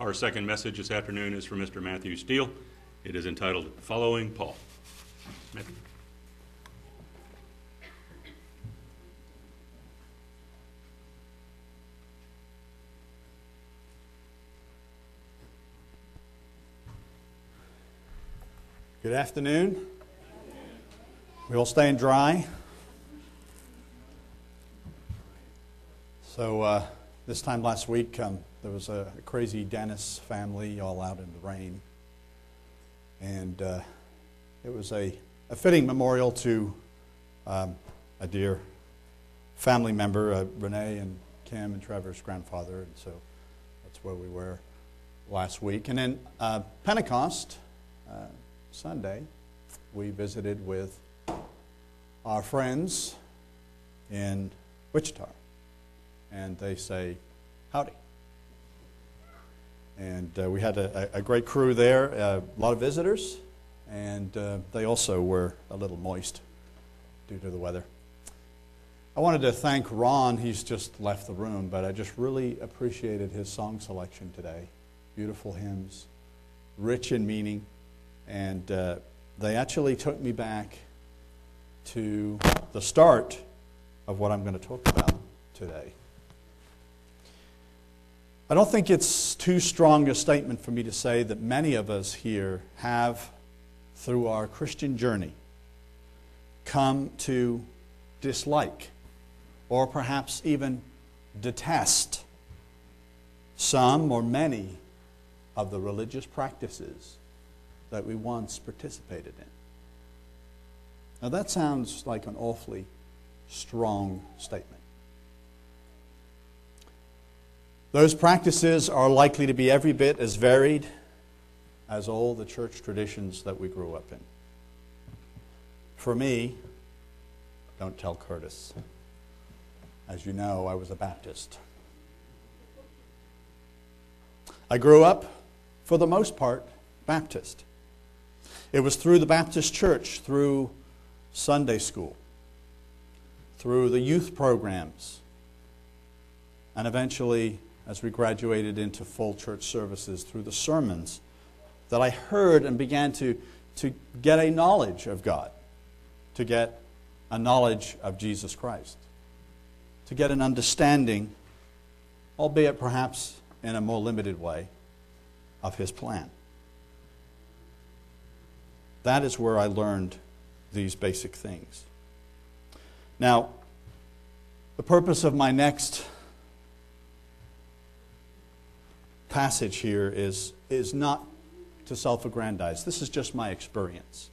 Our second message this afternoon is from Mr. Matthew Steel. It is entitled Following Paul. Matthew. Good afternoon. We all staying dry? So, uh, this time last week, um, there was a, a, crazy Dennis family all out in the rain. And uh, it was a, a, fitting memorial to um, a dear family member, uh, Renee and Kim and Trevor's grandfather. And so that's where we were last week. And then uh, Pentecost. Uh, Sunday, we visited with our friends in Wichita. And they say, Howdy. And uh, we had a, a, great crew there, uh, a lot of visitors, and uh, they also were a little moist due to the weather. I wanted to thank Ron. He's just left the room, but I just really appreciated his song selection today. Beautiful hymns, rich in meaning. And uh, they actually took me back to the start of what I'm going to talk about today. I don't think it's too strong a statement for me to say that many of us here have, through our Christian journey, come to dislike or perhaps even detest some or many of the religious practices that we once participated in. Now, that sounds like an awfully strong statement. Those practices are likely to be every bit as varied as all the church traditions that we grew up in. For me, don't tell Curtis. As you know, I was a Baptist. I grew up, for the most part, Baptist. It was through the Baptist church, through Sunday school, through the youth programs, and eventually, as we graduated into full church services, through the sermons, that I heard and began to, to get a knowledge of God, to get a knowledge of Jesus Christ, to get an understanding, albeit perhaps in a more limited way, of His plan. That is where I learned these basic things. Now, the purpose of my next passage here is, is not to self aggrandize. This is just my experience.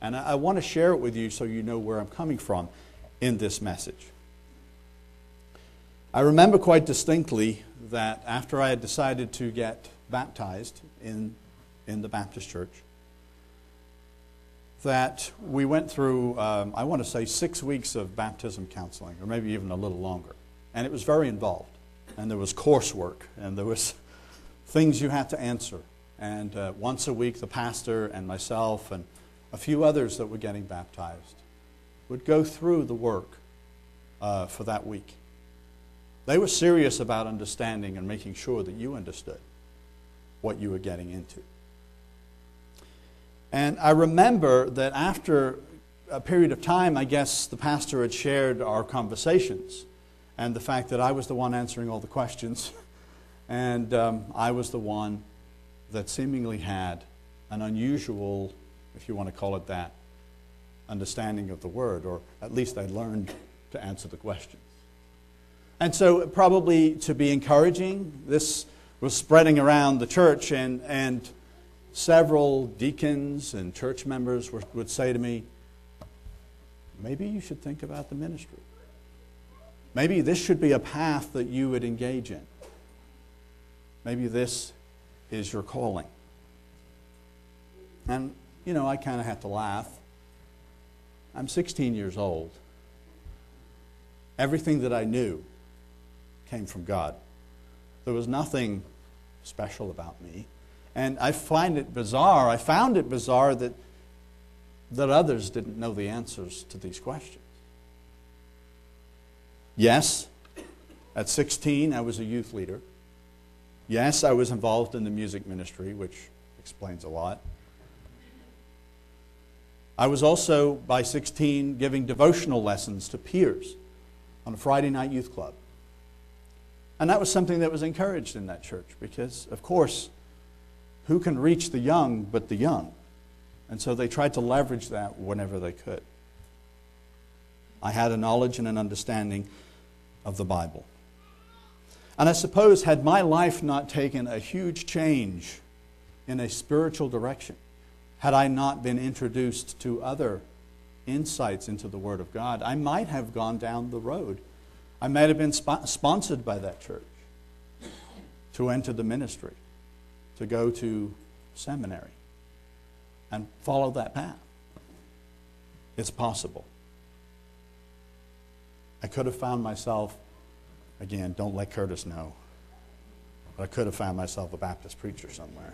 And I, I want to share it with you so you know where I'm coming from in this message. I remember quite distinctly that after I had decided to get baptized in, in the Baptist church, that we went through, um, I want to say, six weeks of baptism counseling, or maybe even a little longer. And it was very involved. And there was coursework, and there was things you had to answer. And uh, once a week, the pastor and myself and a few others that were getting baptized would go through the work uh, for that week. They were serious about understanding and making sure that you understood what you were getting into. And I remember that after a period of time, I guess the pastor had shared our conversations and the fact that I was the one answering all the questions, and um, I was the one that seemingly had an unusual, if you want to call it that, understanding of the word, or at least I learned to answer the questions. And so, probably to be encouraging, this was spreading around the church, and, and several deacons and church members were, would say to me, maybe you should think about the ministry. Maybe this should be a path that you would engage in. Maybe this is your calling. And, you know, I kind of have to laugh. I'm 16 years old. Everything that I knew came from God. There was nothing special about me. And I find it bizarre, I found it bizarre that, that others didn't know the answers to these questions. Yes, at 16, I was a youth leader. Yes, I was involved in the music ministry, which explains a lot. I was also, by 16, giving devotional lessons to peers on a Friday night youth club. And that was something that was encouraged in that church because, of course, who can reach the young but the young? And so they tried to leverage that whenever they could. I had a knowledge and an understanding of the Bible. And I suppose, had my life not taken a huge change in a spiritual direction, had I not been introduced to other insights into the Word of God, I might have gone down the road. I might have been sp- sponsored by that church to enter the ministry, to go to seminary, and follow that path. It's possible. I could have found myself, again, don't let Curtis know, but I could have found myself a Baptist preacher somewhere.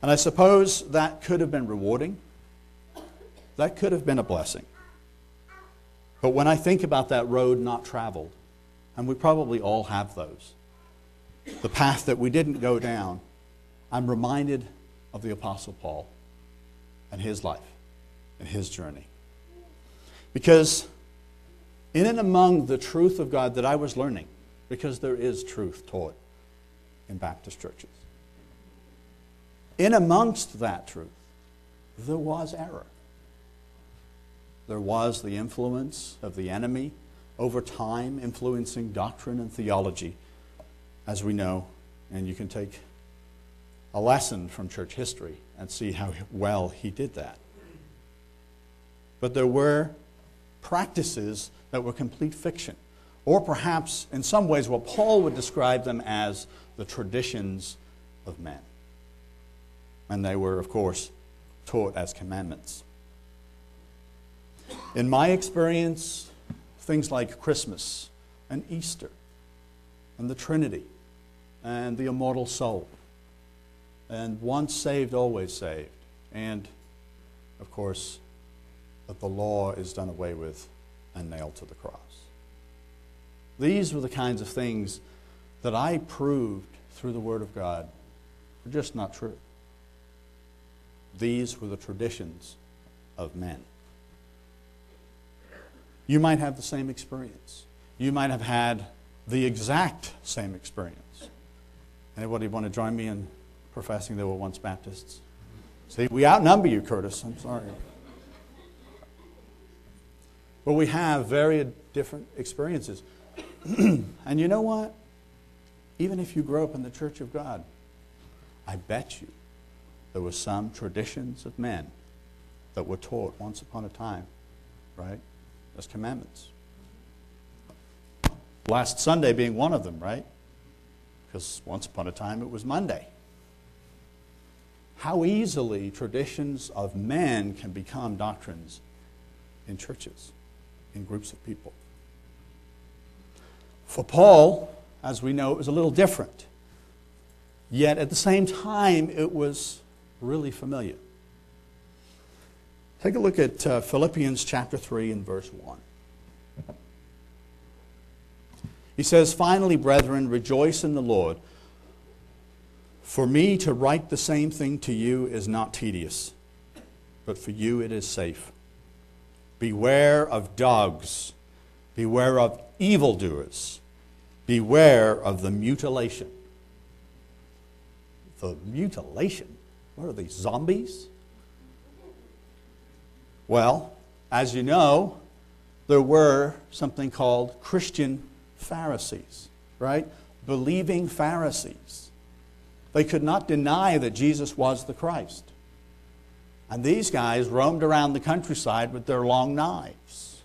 And I suppose that could have been rewarding. That could have been a blessing. But when I think about that road not traveled, and we probably all have those, the path that we didn't go down, I'm reminded of the Apostle Paul and his life and his journey. Because in and among the truth of God that I was learning, because there is truth taught in Baptist churches, in amongst that truth, there was error. There was the influence of the enemy over time, influencing doctrine and theology, as we know, and you can take a lesson from church history and see how well he did that. But there were practices that were complete fiction, or perhaps in some ways what Paul would describe them as the traditions of men. And they were, of course, taught as commandments. In my experience, things like Christmas and Easter and the Trinity and the immortal soul and once saved, always saved, and, of course, that the law is done away with and nailed to the cross. These were the kinds of things that I proved through the Word of God were just not true. These were the traditions of men. You might have the same experience. You might have had the exact same experience. Anybody want to join me in professing they were once Baptists? See, we outnumber you, Curtis. I'm sorry. But we have very different experiences. and you know what? Even if you grew up in the church of God, I bet you there were some traditions of men that were taught once upon a time, right, as commandments. Last Sunday being one of them, right? Because once upon a time it was Monday. How easily traditions of men can become doctrines in churches in groups of people. For Paul, as we know, it was a little different. Yet at the same time, it was really familiar. Take a look at uh, Philippians chapter 3 and verse 1. He says, Finally, brethren, rejoice in the Lord. For me to write the same thing to you is not tedious, but for you it is safe. Beware of dogs. Beware of evildoers. Beware of the mutilation. The mutilation? What are these, zombies? Well, as you know, there were something called Christian Pharisees, right? Believing Pharisees. They could not deny that Jesus was the Christ. And these guys roamed around the countryside with their long knives,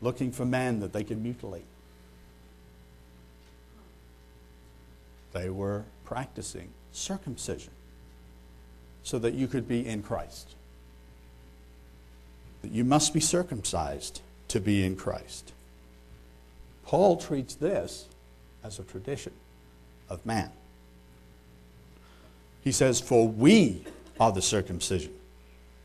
looking for men that they could mutilate. They were practicing circumcision so that you could be in Christ. That you must be circumcised to be in Christ. Paul treats this as a tradition of man. He says, For we are the circumcision,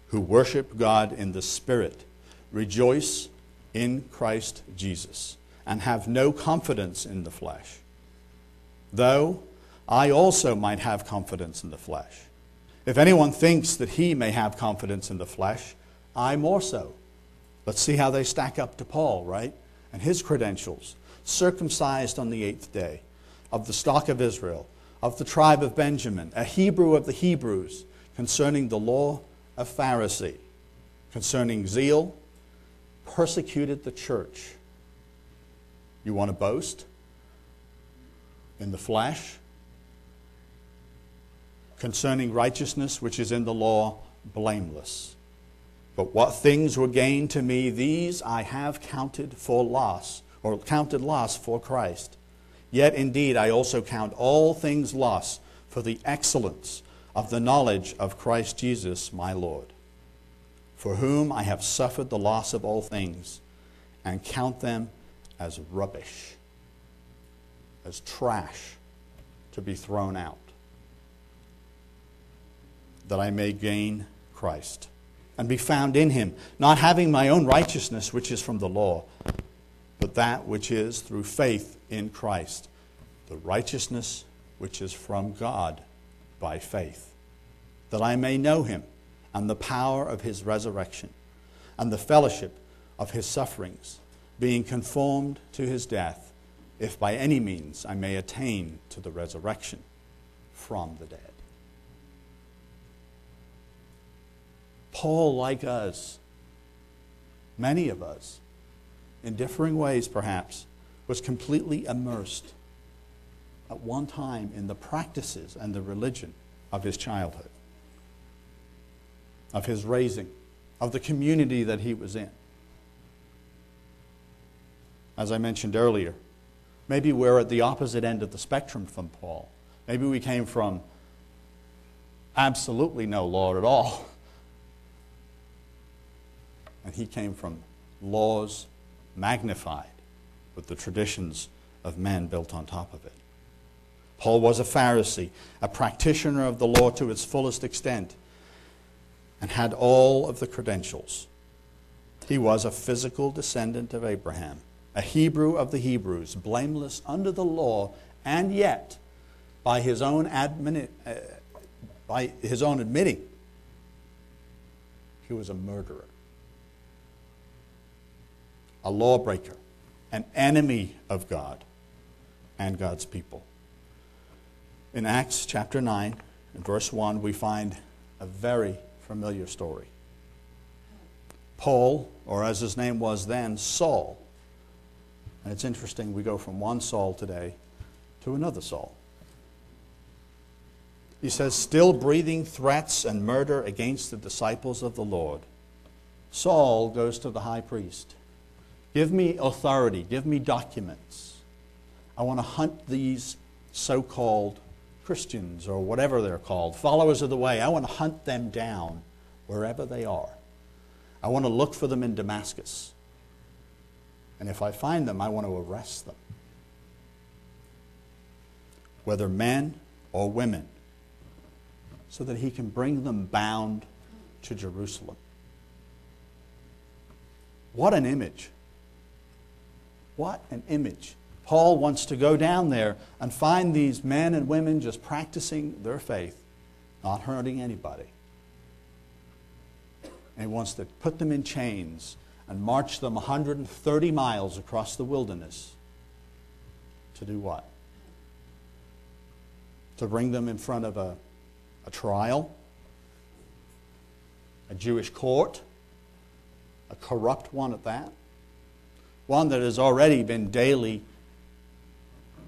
who worship God in the Spirit, rejoice in Christ Jesus, and have no confidence in the flesh. Though I also might have confidence in the flesh. If anyone thinks that he may have confidence in the flesh, I more so. Let's see how they stack up to Paul, right? And his credentials. Circumcised on the eighth day, of the stock of Israel, of the tribe of Benjamin, a Hebrew of the Hebrews, concerning the law of Pharisee, concerning zeal, persecuted the church. You want to boast? In the flesh? Concerning righteousness which is in the law, blameless. But what things were gained to me, these I have counted for loss, or counted loss for Christ. Yet indeed I also count all things loss for the excellence of the knowledge of Christ Jesus my Lord, for whom I have suffered the loss of all things, and count them as rubbish, as trash to be thrown out, that I may gain Christ and be found in him, not having my own righteousness, which is from the law, but that which is through faith in Christ, the righteousness which is from God by faith, that I may know him and the power of his resurrection and the fellowship of his sufferings, being conformed to his death, if by any means I may attain to the resurrection from the dead. Paul, like us, many of us, in differing ways perhaps, was completely immersed at one time in the practices and the religion of his childhood, of his raising, of the community that he was in. As I mentioned earlier, maybe we're at the opposite end of the spectrum from Paul. Maybe we came from absolutely no law at all. And he came from laws magnified with the traditions of men built on top of it. Paul was a Pharisee, a practitioner of the law to its fullest extent, and had all of the credentials. He was a physical descendant of Abraham, a Hebrew of the Hebrews, blameless under the law, and yet, by his own, admini- uh, by his own admitting, he was a murderer, a lawbreaker, an enemy of God and God's people. In Acts chapter 9, in verse 1, we find a very familiar story. Paul, or as his name was then, Saul. And it's interesting, we go from one Saul today to another Saul. He says, still breathing threats and murder against the disciples of the Lord. Saul goes to the high priest. Give me authority, give me documents. I want to hunt these so called Christians or whatever they're called, followers of the way. I want to hunt them down wherever they are. I want to look for them in Damascus. And if I find them, I want to arrest them. Whether men or women, so that he can bring them bound to Jerusalem. What an image! What an image. Paul wants to go down there and find these men and women just practicing their faith, not hurting anybody. And he wants to put them in chains and march them 130 miles across the wilderness to do what? To bring them in front of a, a trial, a Jewish court, a corrupt one at that, one that has already been daily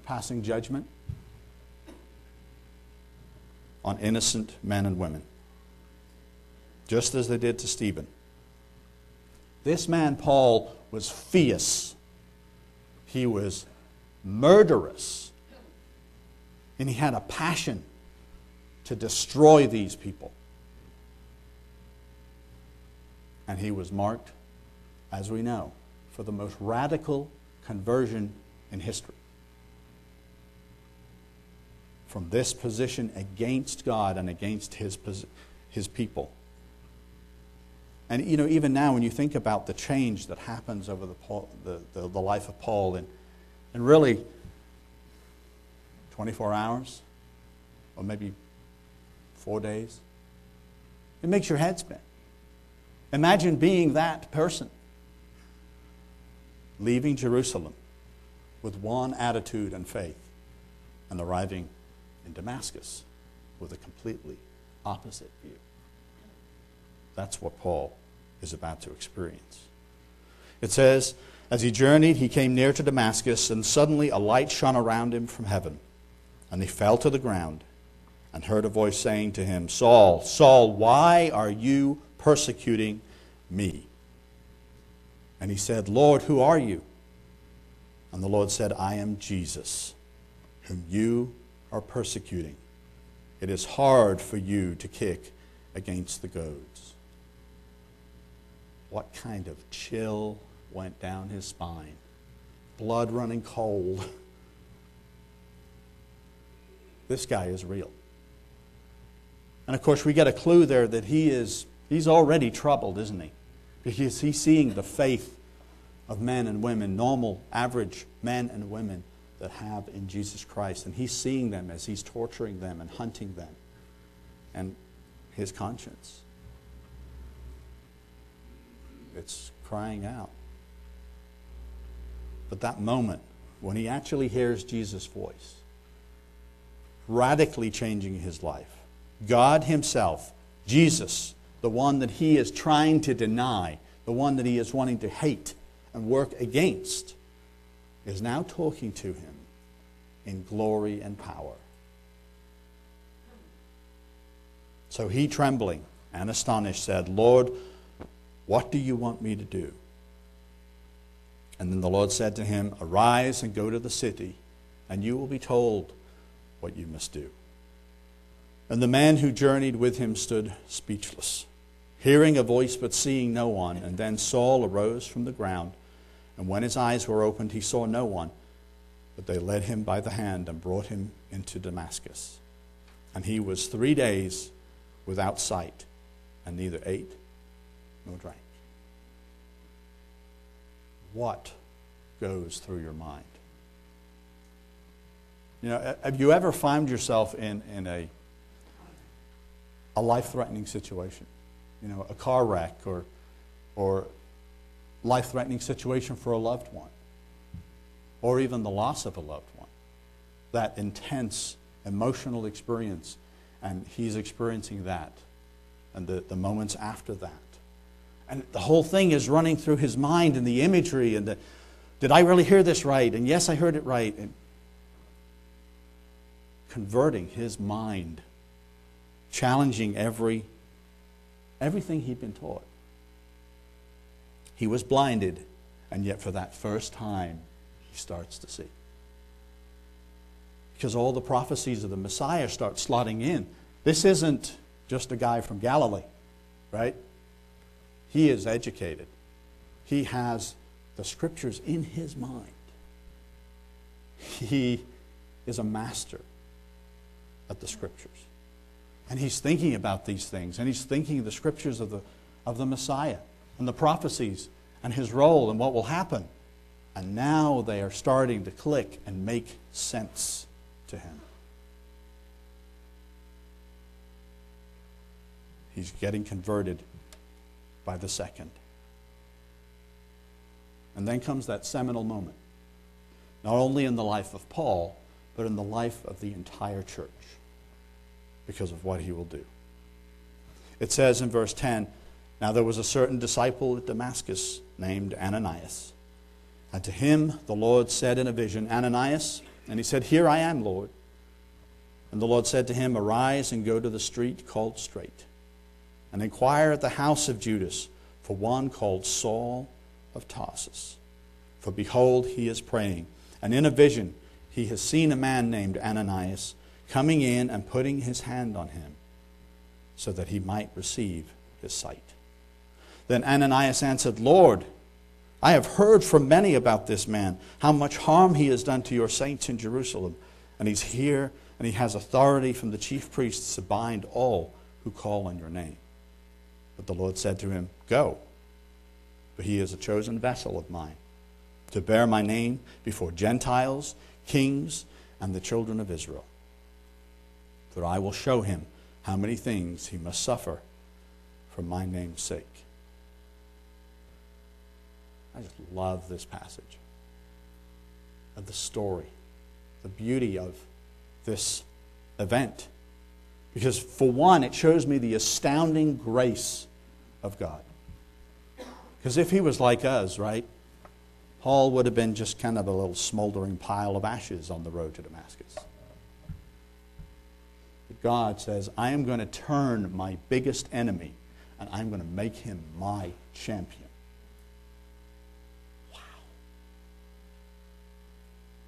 passing judgment on innocent men and women, just as they did to Stephen. This man, Paul, was fierce. He was murderous. And he had a passion to destroy these people. And he was marked, as we know, for the most radical conversion in history from this position against God and against his, his people. And you know, even now, when you think about the change that happens over the, the, the, the life of Paul, and, and really 24 hours, or maybe four days, it makes your head spin. Imagine being that person, leaving Jerusalem with one attitude and faith, and arriving in Damascus with a completely opposite view. That's what Paul is about to experience. It says, As he journeyed, he came near to Damascus, and suddenly a light shone around him from heaven. And he fell to the ground and heard a voice saying to him, Saul, Saul, why are you persecuting me? And he said, Lord, who are you? And the Lord said, I am Jesus, whom you are persecuting. It is hard for you to kick against the goads. What kind of chill went down his spine? Blood running cold. This guy is real. And of course, we get a clue there that he is he's already troubled, isn't he? Because he's seeing the faith of men and women, normal, average men and women that have in Jesus Christ. And he's seeing them as he's torturing them and hunting them. And his conscience. It's crying out. But that moment, when he actually hears Jesus' voice, radically changing his life, God Himself, Jesus, the one that He is trying to deny, the one that He is wanting to hate and work against, is now talking to him in glory and power. So he, trembling and astonished, said, Lord, what do you want me to do? And then the Lord said to him, Arise and go to the city, and you will be told what you must do. And the man who journeyed with him stood speechless, hearing a voice but seeing no one. And then Saul arose from the ground, and when his eyes were opened, he saw no one. But they led him by the hand and brought him into Damascus. And he was three days without sight, and neither ate nor drank. What goes through your mind? You know, have you ever found yourself in, in a a life threatening situation, you know, a car wreck or, or life threatening situation for a loved one, or even the loss of a loved one. That intense emotional experience, and he's experiencing that, and the, the moments after that. And the whole thing is running through his mind and the imagery and the, did I really hear this right? And yes, I heard it right. And converting his mind challenging every, everything he'd been taught. He was blinded, and yet for that first time, he starts to see. Because all the prophecies of the Messiah start slotting in. This isn't just a guy from Galilee, right? He is educated. He has the scriptures in his mind. He is a master at the scriptures. And he's thinking about these things, and he's thinking of the scriptures of the, of the Messiah and the prophecies and his role and what will happen. And now they are starting to click and make sense to him. He's getting converted by the second. And then comes that seminal moment, not only in the life of Paul, but in the life of the entire church because of what he will do. It says in verse 10 Now there was a certain disciple at Damascus named Ananias. And to him the Lord said in a vision, Ananias. And he said, Here I am, Lord. And the Lord said to him, Arise and go to the street called Straight, and inquire at the house of Judas for one called Saul of Tarsus. For behold, he is praying. And in a vision he has seen a man named Ananias coming in and putting his hand on him so that he might receive his sight. Then Ananias answered, Lord, I have heard from many about this man, how much harm he has done to your saints in Jerusalem. And he's here, and he has authority from the chief priests to bind all who call on your name. But the Lord said to him, Go, for he is a chosen vessel of mine, to bear my name before Gentiles, kings, and the children of Israel. For I will show him how many things he must suffer for my name's sake. I just love this passage of the story, the beauty of this event. Because, for one, it shows me the astounding grace of God. Because if he was like us, right, Paul would have been just kind of a little smoldering pile of ashes on the road to Damascus. But God says, I am going to turn my biggest enemy and I'm going to make him my champion.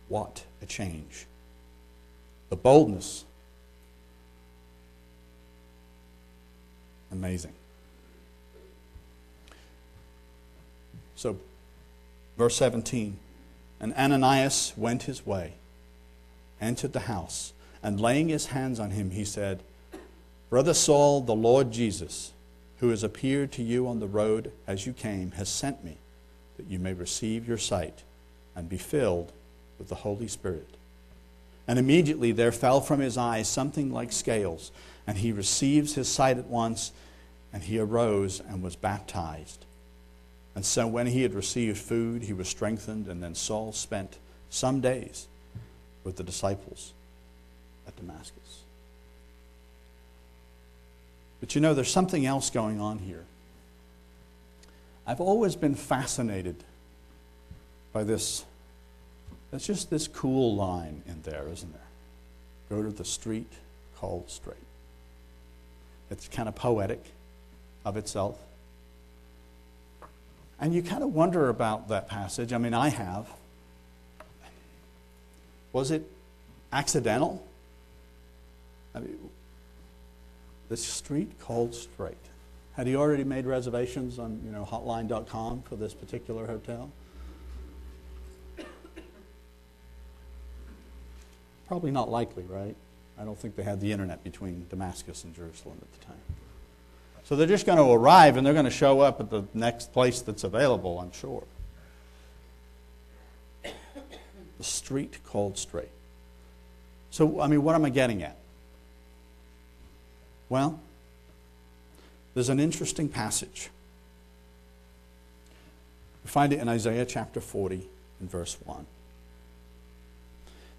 What a change. The boldness Amazing. So, verse 17 And Ananias went his way, entered the house, and laying his hands on him, he said, Brother Saul, the Lord Jesus, who has appeared to you on the road as you came, has sent me that you may receive your sight and be filled with the Holy Spirit. And immediately there fell from his eyes something like scales and he receives his sight at once, and he arose and was baptized. And so when he had received food, he was strengthened, and then Saul spent some days with the disciples at Damascus. But you know, there's something else going on here. I've always been fascinated by this. It's just this cool line in there, isn't there? Go to the street called straight. It's kind of poetic of itself. And you kind of wonder about that passage. I mean, I have. Was it accidental? I mean, the street called straight. Had he already made reservations on, you know, hotline.com for this particular hotel? Probably not likely, right? I don't think they had the internet between Damascus and Jerusalem at the time. So they're just going to arrive and they're going to show up at the next place that's available, I'm sure. The street called straight. So, I mean, what am I getting at? Well, there's an interesting passage. We find it in Isaiah chapter 40 and verse 1.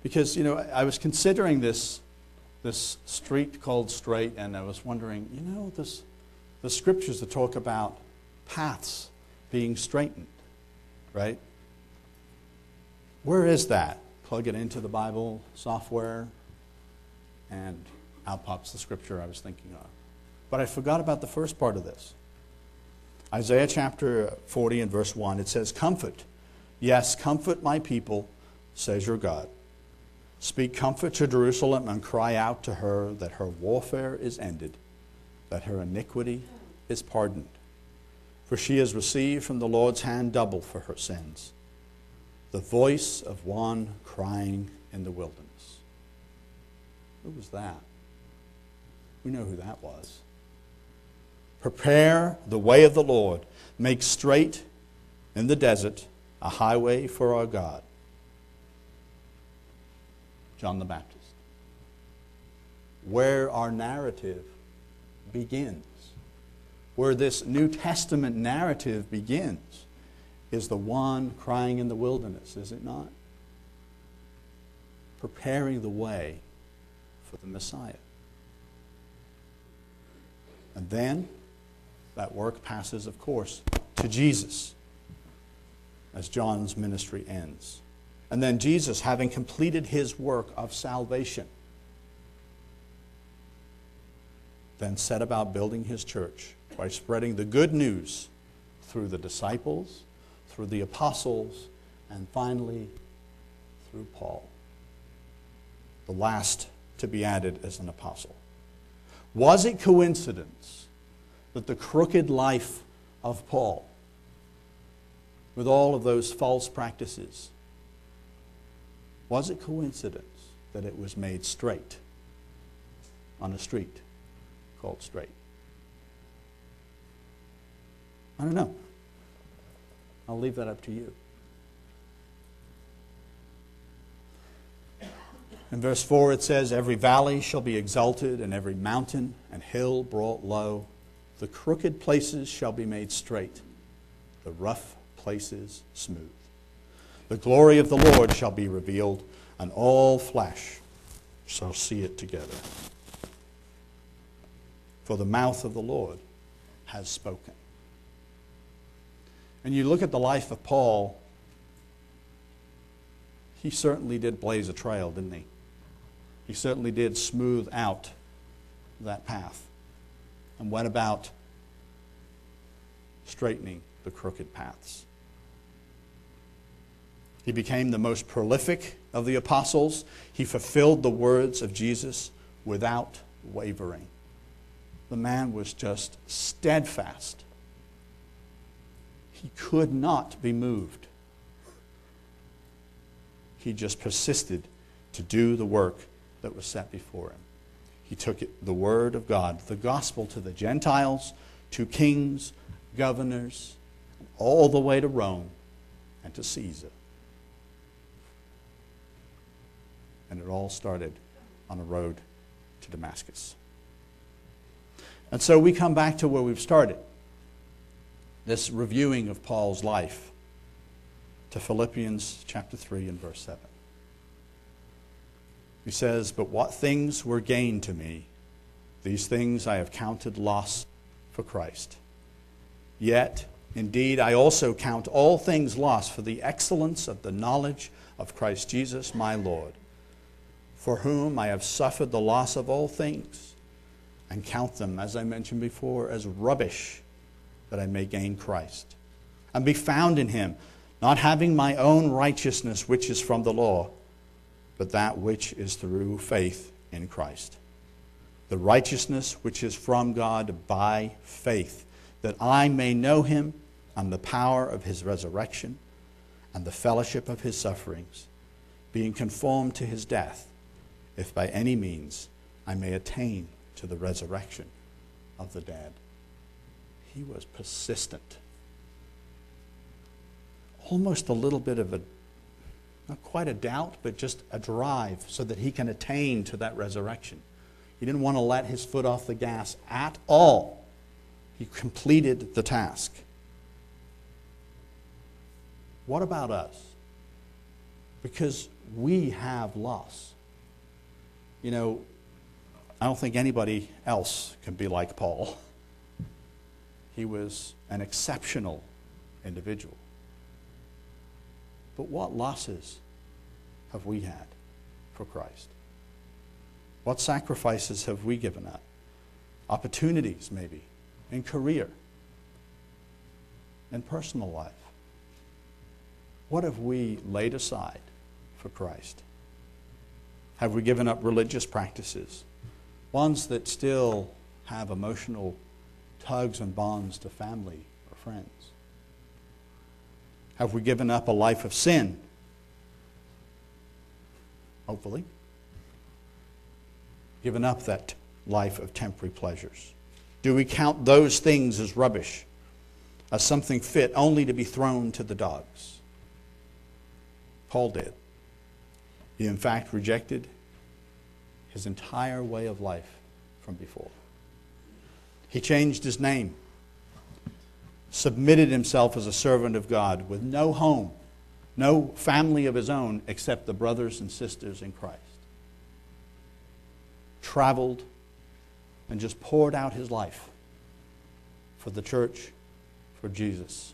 Because, you know, I was considering this this street called straight, and I was wondering, you know, this, the scriptures that talk about paths being straightened, right? Where is that? Plug it into the Bible software, and out pops the scripture I was thinking of. But I forgot about the first part of this. Isaiah chapter 40 and verse 1, it says, Comfort, yes, comfort my people, says your God. Speak comfort to Jerusalem and cry out to her that her warfare is ended, that her iniquity is pardoned. For she has received from the Lord's hand double for her sins, the voice of one crying in the wilderness. Who was that? We know who that was. Prepare the way of the Lord, make straight in the desert a highway for our God. John the Baptist. Where our narrative begins, where this New Testament narrative begins, is the one crying in the wilderness, is it not? Preparing the way for the Messiah. And then that work passes, of course, to Jesus as John's ministry ends. And then Jesus, having completed his work of salvation, then set about building his church by spreading the good news through the disciples, through the apostles, and finally through Paul, the last to be added as an apostle. Was it coincidence that the crooked life of Paul, with all of those false practices, was it coincidence that it was made straight on a street called Straight? I don't know. I'll leave that up to you. In verse 4, it says, Every valley shall be exalted, and every mountain and hill brought low. The crooked places shall be made straight, the rough places smooth. The glory of the Lord shall be revealed, and all flesh shall see it together. For the mouth of the Lord has spoken. And you look at the life of Paul, he certainly did blaze a trail, didn't he? He certainly did smooth out that path and went about straightening the crooked paths. He became the most prolific of the apostles. He fulfilled the words of Jesus without wavering. The man was just steadfast. He could not be moved. He just persisted to do the work that was set before him. He took it, the word of God, the gospel to the Gentiles, to kings, governors, all the way to Rome and to Caesar. And it all started on a road to Damascus. And so we come back to where we've started this reviewing of Paul's life to Philippians chapter 3 and verse 7. He says, But what things were gain to me, these things I have counted loss for Christ. Yet, indeed, I also count all things lost for the excellence of the knowledge of Christ Jesus my Lord, for whom I have suffered the loss of all things, and count them, as I mentioned before, as rubbish that I may gain Christ and be found in him, not having my own righteousness which is from the law, but that which is through faith in Christ. The righteousness which is from God by faith, that I may know him and the power of his resurrection and the fellowship of his sufferings, being conformed to his death, if by any means I may attain to the resurrection of the dead. He was persistent. Almost a little bit of a, not quite a doubt, but just a drive so that he can attain to that resurrection. He didn't want to let his foot off the gas at all. He completed the task. What about us? Because we have loss. You know, I don't think anybody else can be like Paul. He was an exceptional individual. But what losses have we had for Christ? What sacrifices have we given up? Opportunities, maybe, in career, in personal life. What have we laid aside for Christ? Have we given up religious practices, ones that still have emotional tugs and bonds to family or friends? Have we given up a life of sin? Hopefully. Given up that life of temporary pleasures? Do we count those things as rubbish, as something fit only to be thrown to the dogs? Paul did. He, in fact, rejected his entire way of life from before. He changed his name, submitted himself as a servant of God with no home, no family of his own except the brothers and sisters in Christ. Traveled and just poured out his life for the church, for Jesus.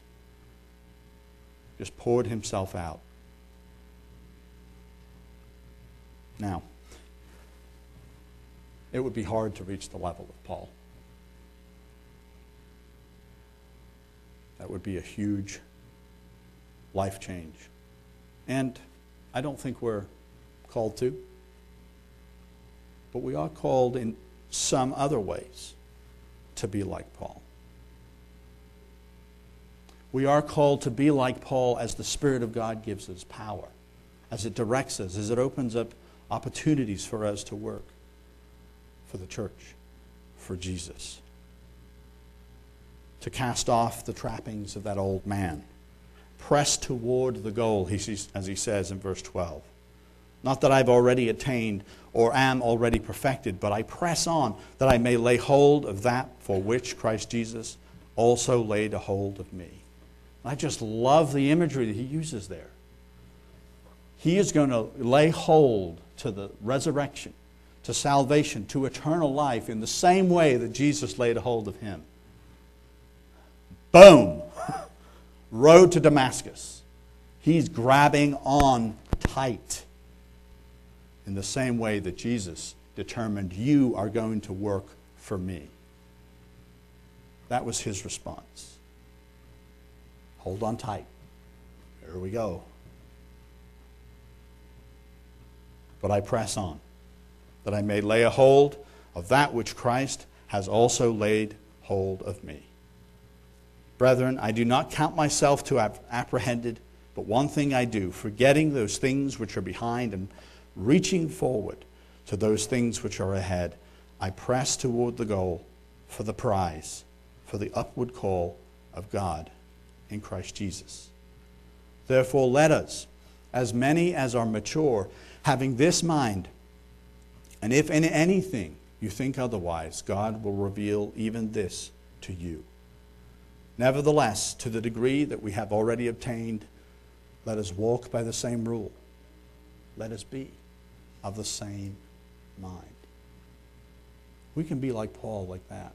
Just poured himself out. Now, it would be hard to reach the level of Paul. That would be a huge life change. And I don't think we're called to. But we are called in some other ways to be like Paul. We are called to be like Paul as the Spirit of God gives us power, as it directs us, as it opens up opportunities for us to work for the church, for Jesus to cast off the trappings of that old man. Press toward the goal, as he says in verse 12. Not that I've already attained or am already perfected, but I press on that I may lay hold of that for which Christ Jesus also laid a hold of me. I just love the imagery that he uses there. He is going to lay hold to the resurrection, to salvation, to eternal life in the same way that Jesus laid hold of him. Boom! Road to Damascus. He's grabbing on tight in the same way that Jesus determined, You are going to work for me. That was his response. Hold on tight. Here we go. But I press on, that I may lay a hold of that which Christ has also laid hold of me. Brethren, I do not count myself to have apprehended, but one thing I do, forgetting those things which are behind and reaching forward to those things which are ahead, I press toward the goal for the prize, for the upward call of God in Christ Jesus. Therefore, let us, as many as are mature, having this mind, and if in anything you think otherwise, God will reveal even this to you. Nevertheless, to the degree that we have already obtained, let us walk by the same rule. Let us be of the same mind. We can be like Paul, like that.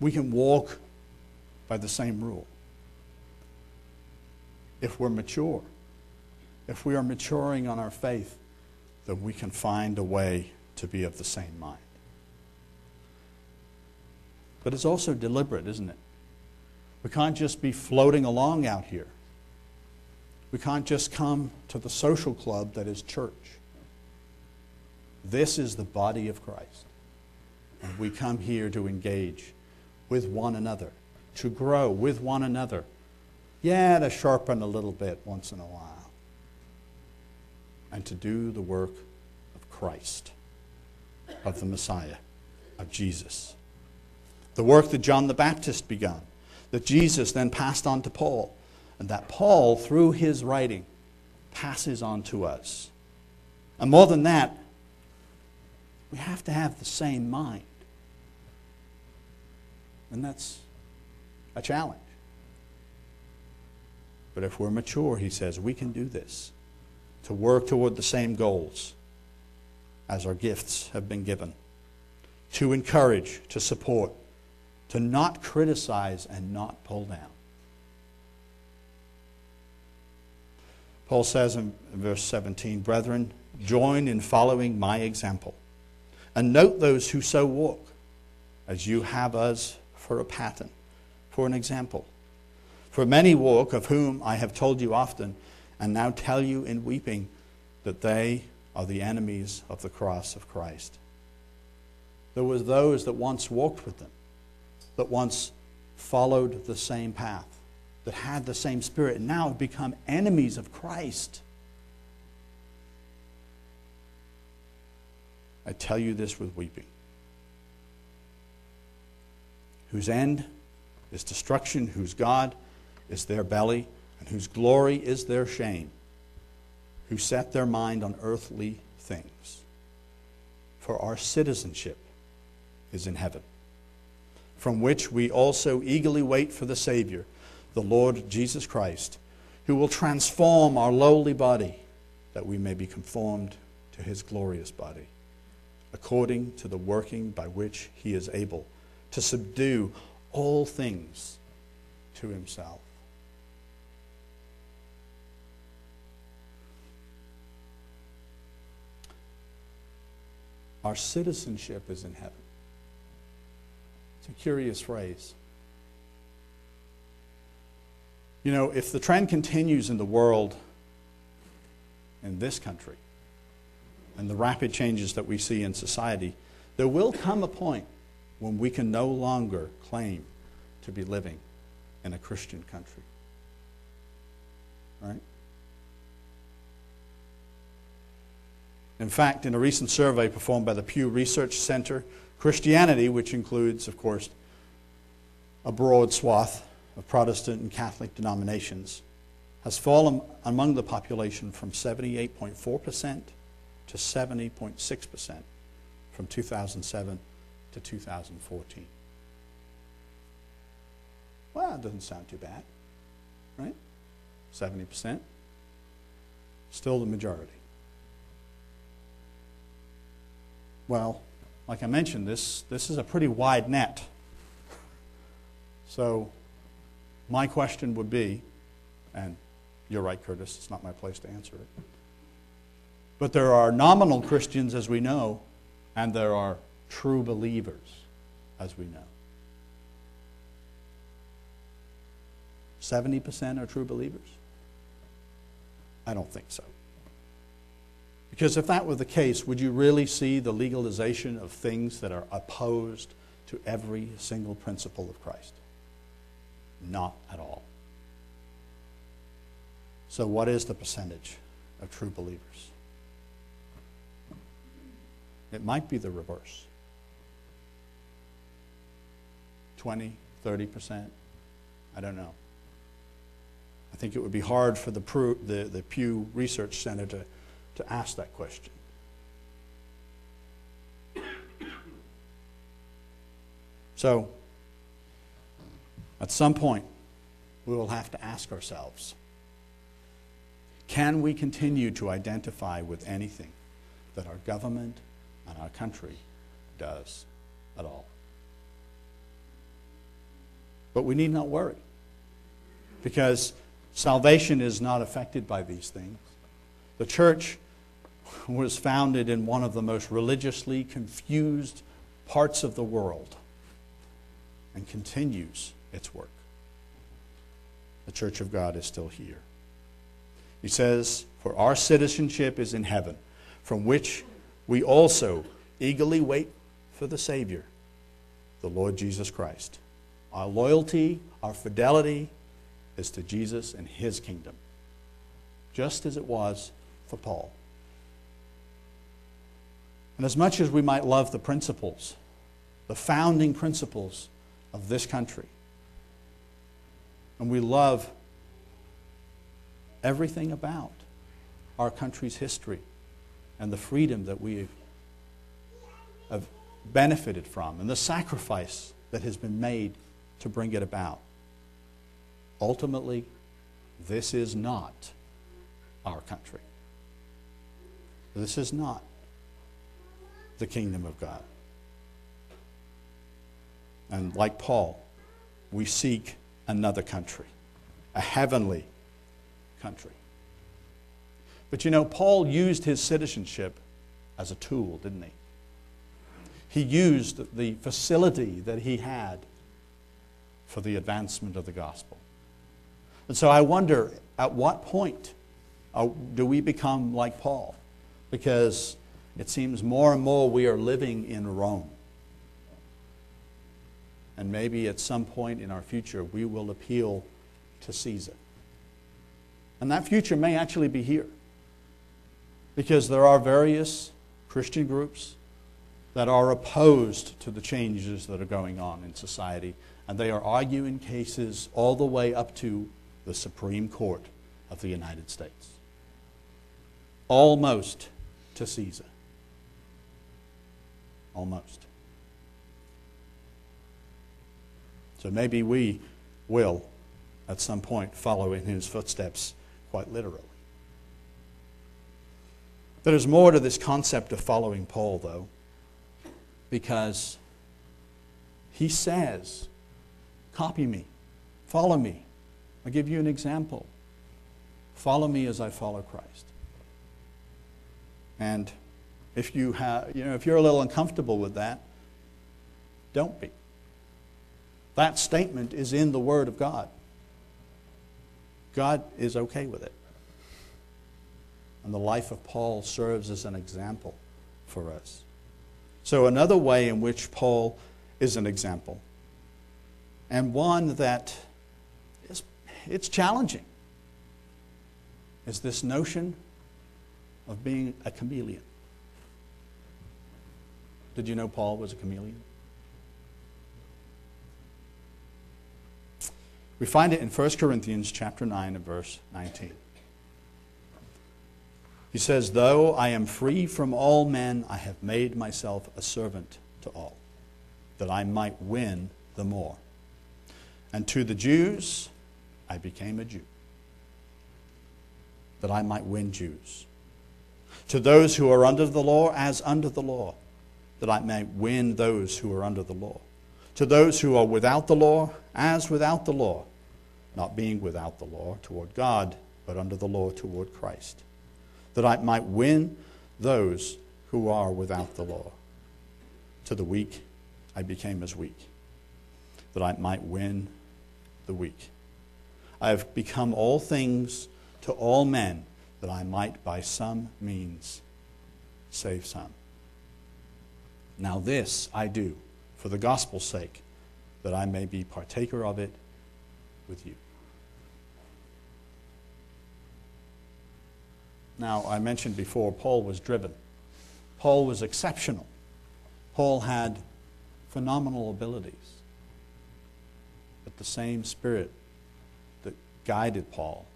We can walk by the same rule. If we're mature, if we are maturing on our faith, then we can find a way to be of the same mind. But it's also deliberate, isn't it? We can't just be floating along out here. We can't just come to the social club that is church. This is the body of Christ. And we come here to engage with one another, to grow with one another. Yeah, to sharpen a little bit once in a while. And to do the work of Christ, of the Messiah, of Jesus. The work that John the Baptist begun that Jesus then passed on to Paul, and that Paul, through his writing, passes on to us. And more than that, we have to have the same mind. And that's a challenge. But if we're mature, he says, we can do this to work toward the same goals as our gifts have been given, to encourage, to support, to not criticize and not pull down. Paul says in verse 17, Brethren, join in following my example, and note those who so walk, as you have us for a pattern, for an example. For many walk, of whom I have told you often, and now tell you in weeping, that they are the enemies of the cross of Christ. There was those that once walked with them that once followed the same path, that had the same spirit, and now have become enemies of Christ. I tell you this with weeping. Whose end is destruction, whose God is their belly, and whose glory is their shame, who set their mind on earthly things. For our citizenship is in heaven from which we also eagerly wait for the Savior, the Lord Jesus Christ, who will transform our lowly body that we may be conformed to his glorious body, according to the working by which he is able to subdue all things to himself. Our citizenship is in heaven. It's a curious phrase. You know, if the trend continues in the world, in this country, and the rapid changes that we see in society, there will come a point when we can no longer claim to be living in a Christian country. Right? In fact, in a recent survey performed by the Pew Research Center, Christianity, which includes, of course, a broad swath of Protestant and Catholic denominations, has fallen among the population from 78.4% to 70.6% from 2007 to 2014. Well, it doesn't sound too bad, right? 70%. Still the majority. Well, like I mentioned, this, this is a pretty wide net. So, my question would be, and you're right, Curtis, it's not my place to answer it. But there are nominal Christians, as we know, and there are true believers, as we know. 70% are true believers? I don't think so. Because if that were the case, would you really see the legalization of things that are opposed to every single principle of Christ? Not at all. So, what is the percentage of true believers? It might be the reverse 20, 30%. I don't know. I think it would be hard for the, the, the Pew Research Center to, to ask that question. So, at some point, we will have to ask ourselves can we continue to identify with anything that our government and our country does at all? But we need not worry because salvation is not affected by these things. The church was founded in one of the most religiously confused parts of the world and continues its work. The church of God is still here. He says, For our citizenship is in heaven, from which we also eagerly wait for the Savior, the Lord Jesus Christ. Our loyalty, our fidelity is to Jesus and His kingdom, just as it was for Paul. And as much as we might love the principles, the founding principles of this country, and we love everything about our country's history and the freedom that we have benefited from and the sacrifice that has been made to bring it about. Ultimately, this is not our country. This is not the kingdom of God. And like Paul, we seek another country, a heavenly country. But you know, Paul used his citizenship as a tool, didn't he? He used the facility that he had for the advancement of the gospel. And so I wonder at what point uh, do we become like Paul? Because it seems more and more we are living in Rome. And maybe at some point in our future we will appeal to Caesar. And that future may actually be here. Because there are various Christian groups that are opposed to the changes that are going on in society. And they are arguing cases all the way up to the Supreme Court of the United States. Almost to Caesar. Almost. So maybe we will, at some point, follow in his footsteps quite literally. There's more to this concept of following Paul, though, because he says, Copy me, follow me. I'll give you an example. Follow me as I follow Christ. And if you have, you know, if you're a little uncomfortable with that, don't be. That statement is in the Word of God. God is okay with it. And the life of Paul serves as an example for us. So, another way in which Paul is an example, and one that is it's challenging, is this notion of being a chameleon. Did you know Paul was a chameleon? We find it in 1 Corinthians chapter 9 and verse 19. He says, Though I am free from all men, I have made myself a servant to all, that I might win the more. And to the Jews, I became a Jew, that I might win Jews. To those who are under the law, as under the law, that I may win those who are under the law. To those who are without the law, as without the law, not being without the law toward God, but under the law toward Christ, that I might win those who are without the law. To the weak, I became as weak, that I might win the weak. I have become all things to all men, that I might by some means save some. Now, this I do for the gospel's sake, that I may be partaker of it with you. Now, I mentioned before, Paul was driven. Paul was exceptional. Paul had phenomenal abilities. But the same spirit that guided Paul,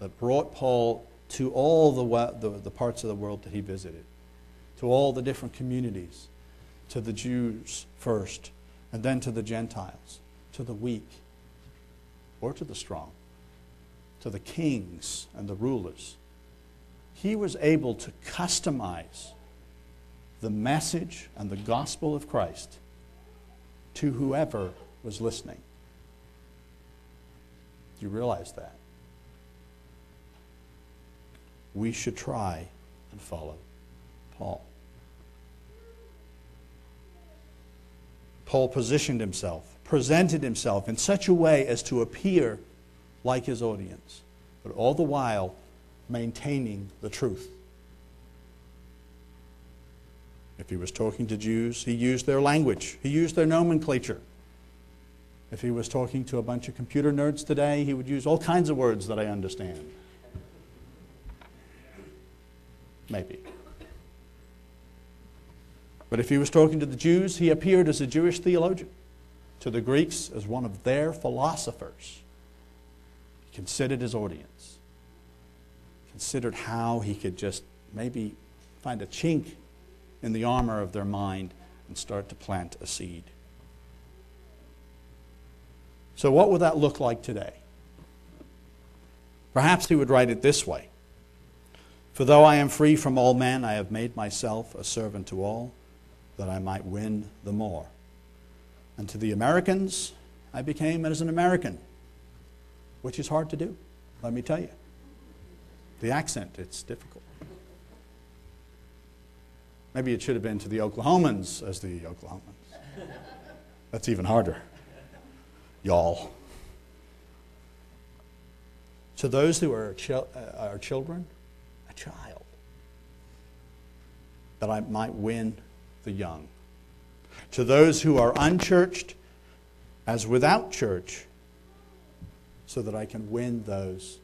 that brought Paul to all the, the, the parts of the world that he visited, to all the different communities, to the Jews first, and then to the Gentiles, to the weak, or to the strong, to the kings and the rulers. He was able to customize the message and the gospel of Christ to whoever was listening. Do you realize that? We should try and follow Paul. Paul positioned himself, presented himself in such a way as to appear like his audience, but all the while maintaining the truth. If he was talking to Jews, he used their language, he used their nomenclature. If he was talking to a bunch of computer nerds today, he would use all kinds of words that I understand. Maybe. But if he was talking to the Jews, he appeared as a Jewish theologian. To the Greeks, as one of their philosophers. He considered his audience, considered how he could just maybe find a chink in the armor of their mind and start to plant a seed. So, what would that look like today? Perhaps he would write it this way For though I am free from all men, I have made myself a servant to all that I might win the more. And to the Americans, I became as an American, which is hard to do, let me tell you. The accent, it's difficult. Maybe it should have been to the Oklahomans as the Oklahomans. That's even harder. Y'all. To those who are, chil- uh, are children, a child, that I might win the young. To those who are unchurched, as without church, so that I can win those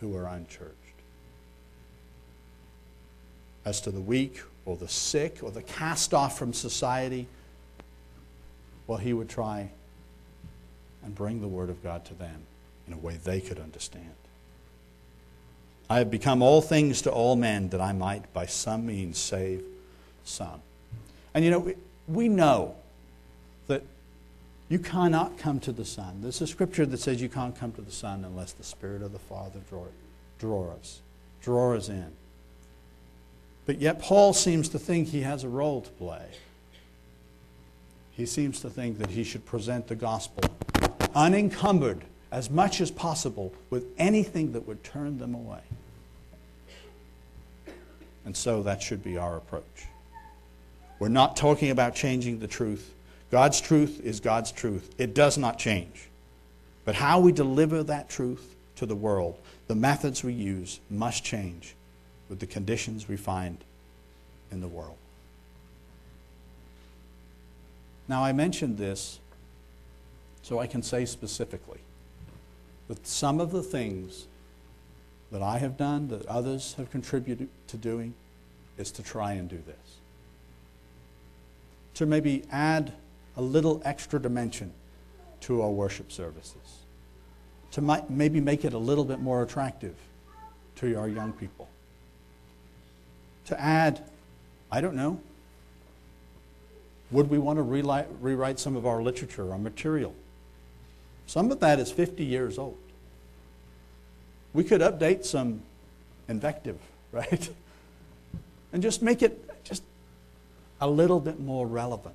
who are unchurched. As to the weak or the sick or the cast off from society, well, he would try and bring the Word of God to them in a way they could understand. I have become all things to all men that I might by some means save some. And you know, we, know that you cannot come to the Son. There's a scripture that says you can't come to the Son unless the Spirit of the Father draw, draw us, draw us in. But yet, Paul seems to think he has a role to play. He seems to think that he should present the gospel unencumbered as much as possible with anything that would turn them away. And so that should be our approach. We're not talking about changing the truth. God's truth is God's truth, it does not change. But how we deliver that truth to the world, the methods we use, must change with the conditions we find in the world. Now, I mentioned this so I can say specifically that some of the things that I have done, that others have contributed to doing, is to try and do this to maybe add a little extra dimension to our worship services. to mi- maybe make it a little bit more attractive to our young people. To add, I don't know, would we want to rewrite some of our literature, our material? Some of that is 50 years old. We could update some invective, right? And just make it a little bit more relevant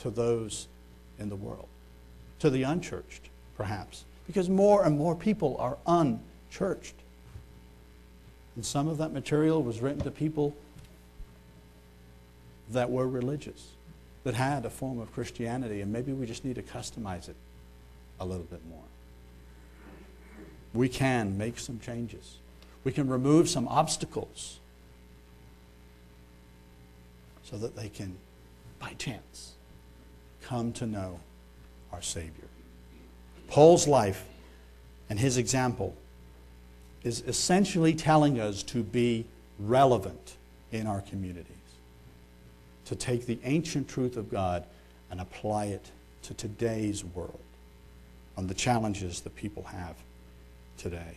to those in the world, to the unchurched, perhaps, because more and more people are unchurched. And some of that material was written to people that were religious, that had a form of Christianity, and maybe we just need to customize it a little bit more. We can make some changes. We can remove some obstacles so that they can, by chance, come to know our Savior. Paul's life and his example is essentially telling us to be relevant in our communities, to take the ancient truth of God and apply it to today's world on the challenges that people have today.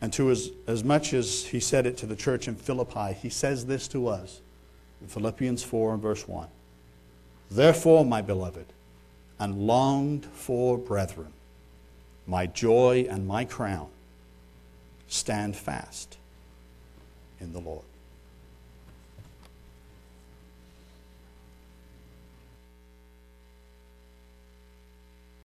And to as, as much as he said it to the church in Philippi, he says this to us in Philippians 4 and verse 1. Therefore, my beloved, and longed for brethren, my joy and my crown, stand fast in the Lord.